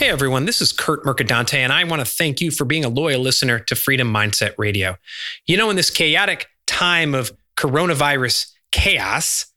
Hey everyone, this is Kurt Mercadante, and I want to thank you for being a loyal listener to Freedom Mindset Radio. You know, in this chaotic time of coronavirus chaos,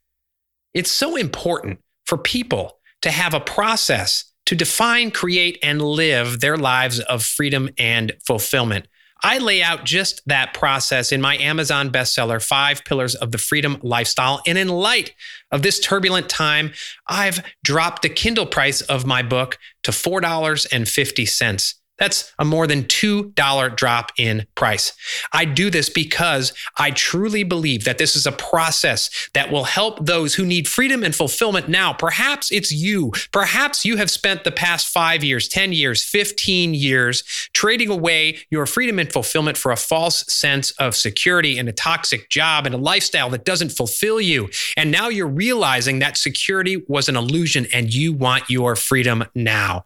it's so important for people to have a process to define, create, and live their lives of freedom and fulfillment. I lay out just that process in my Amazon bestseller, Five Pillars of the Freedom Lifestyle. And in light of this turbulent time, I've dropped the Kindle price of my book to $4.50. That's a more than $2 drop in price. I do this because I truly believe that this is a process that will help those who need freedom and fulfillment now. Perhaps it's you. Perhaps you have spent the past five years, 10 years, 15 years trading away your freedom and fulfillment for a false sense of security and a toxic job and a lifestyle that doesn't fulfill you. And now you're realizing that security was an illusion and you want your freedom now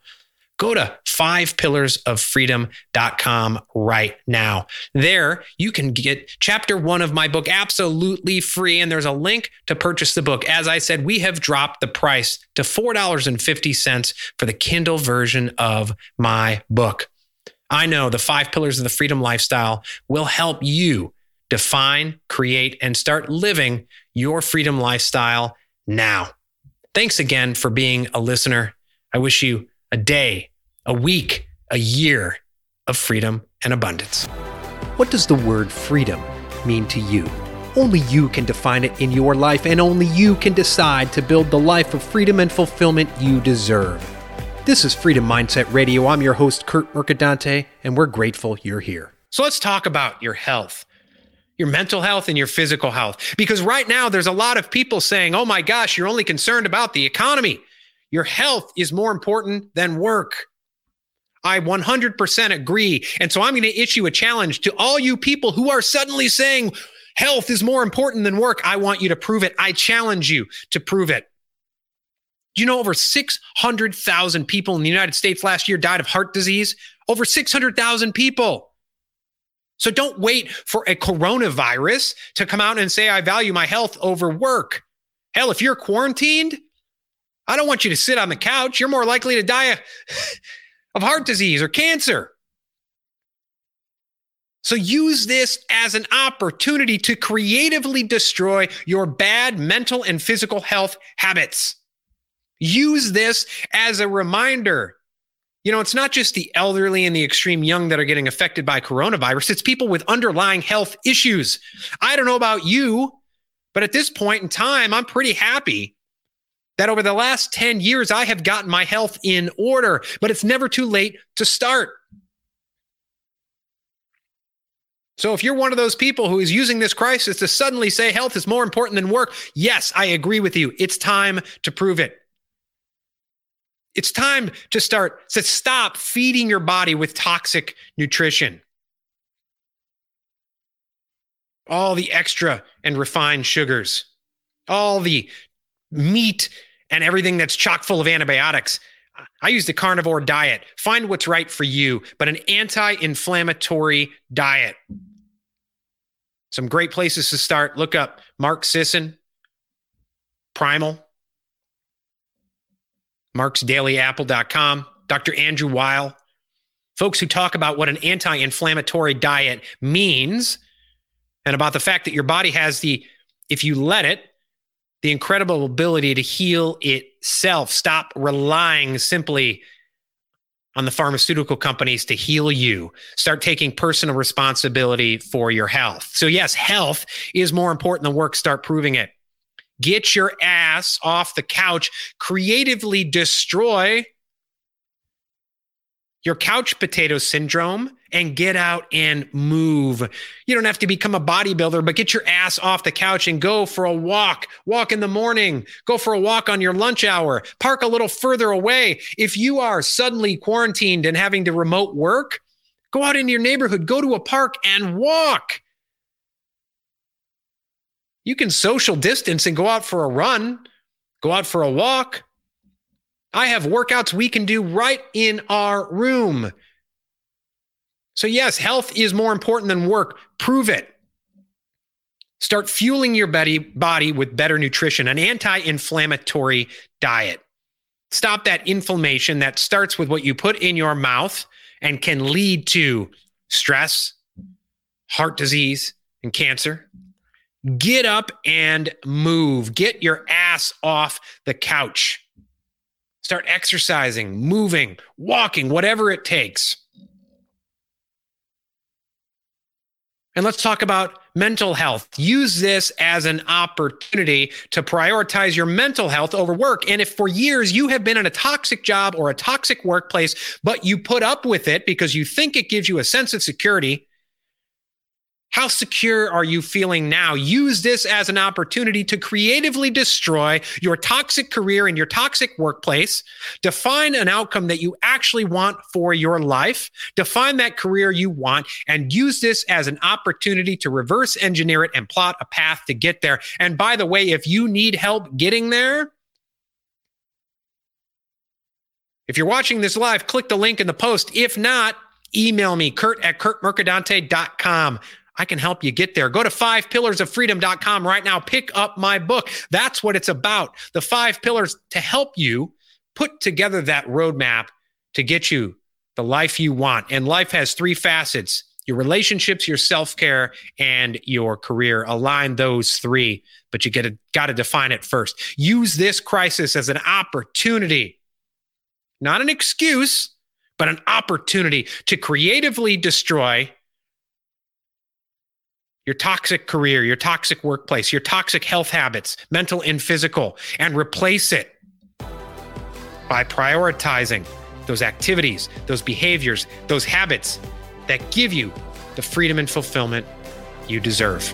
go to fivepillarsoffreedom.com right now. There, you can get chapter one of my book absolutely free, and there's a link to purchase the book. As I said, we have dropped the price to $4.50 for the Kindle version of my book. I know the five pillars of the freedom lifestyle will help you define, create, and start living your freedom lifestyle now. Thanks again for being a listener. I wish you a day, a week, a year of freedom and abundance. What does the word freedom mean to you? Only you can define it in your life, and only you can decide to build the life of freedom and fulfillment you deserve. This is Freedom Mindset Radio. I'm your host, Kurt Mercadante, and we're grateful you're here. So let's talk about your health your mental health and your physical health. Because right now, there's a lot of people saying, oh my gosh, you're only concerned about the economy. Your health is more important than work. I 100% agree. And so I'm going to issue a challenge to all you people who are suddenly saying health is more important than work. I want you to prove it. I challenge you to prove it. You know over 600,000 people in the United States last year died of heart disease? Over 600,000 people. So don't wait for a coronavirus to come out and say, I value my health over work. Hell, if you're quarantined, I don't want you to sit on the couch. You're more likely to die of, heart disease or cancer. So use this as an opportunity to creatively destroy your bad mental and physical health habits. Use this as a reminder. You know, it's not just the elderly and the extreme young that are getting affected by coronavirus, it's people with underlying health issues. I don't know about you, but at this point in time, I'm pretty happy that over the last 10 years, I have gotten my health in order, but it's never too late to start. So if you're one of those people who is using this crisis to suddenly say health is more important than work, yes, I agree with you. It's time to prove it. It's time to start to stop feeding your body with toxic nutrition. All the extra and refined sugars, all the meat and everything that's chock full of antibiotics. I use the carnivore diet. Find what's right for you, but an anti inflammatory diet. Some great places to start. Look up Mark Sisson, Primal, marksdailyapple.com, Dr. Andrew Weil, folks who talk about what an anti inflammatory diet means and about the fact that your body has the, if you let it, the incredible ability to heal itself. Stop relying simply on the pharmaceutical companies to heal you. Start taking personal responsibility for your health. So, yes, health is more important than work. Start proving it. Get your ass off the couch, creatively destroy your couch potato syndrome and get out and move. You don't have to become a bodybuilder, but get your ass off the couch and go for a walk. Walk in the morning, go for a walk on your lunch hour, park a little further away. If you are suddenly quarantined and having to remote work, go out into your neighborhood, go to a park and walk. You can social distance and go out for a run, go out for a walk. I have workouts we can do right in our room. So, yes, health is more important than work. Prove it. Start fueling your body, with better nutrition, an anti inflammatory diet. stop that inflammation that starts with what you put in your mouth and can lead to stress, heart disease, and cancer. Get up and move. Get your ass off the couch. Start exercising, moving, walking, whatever it takes. And let's talk about mental health. Use this as an opportunity to prioritize your mental health over work. And if for years you have been in a toxic job or a toxic workplace, but you put up with it because you think it gives you a sense of security, how secure are you feeling now? Use this as an opportunity to creatively destroy your toxic career and your toxic workplace. Define an outcome that you actually want for your life. Define that career you want and use this as an opportunity to reverse engineer it and plot a path to get there. And by the way, if you need help getting there, if you're watching this live, click the link in the post. If not, email me, kurt at kurtmercadante.com. I can help you get there. Go to fivepillarsoffreedom.com right now. Pick up my book. That's what it's about. The five pillars to help you put together that roadmap to get you the life you want. And life has three facets your relationships, your self care, and your career. Align those three, but you get got to define it first. Use this crisis as an opportunity, not an excuse, but an opportunity to creatively destroy your toxic career, your toxic workplace, your toxic health habits, mental and physical, and replace it by prioritizing those activities, those behaviors, those habits that give you the freedom and fulfillment you deserve.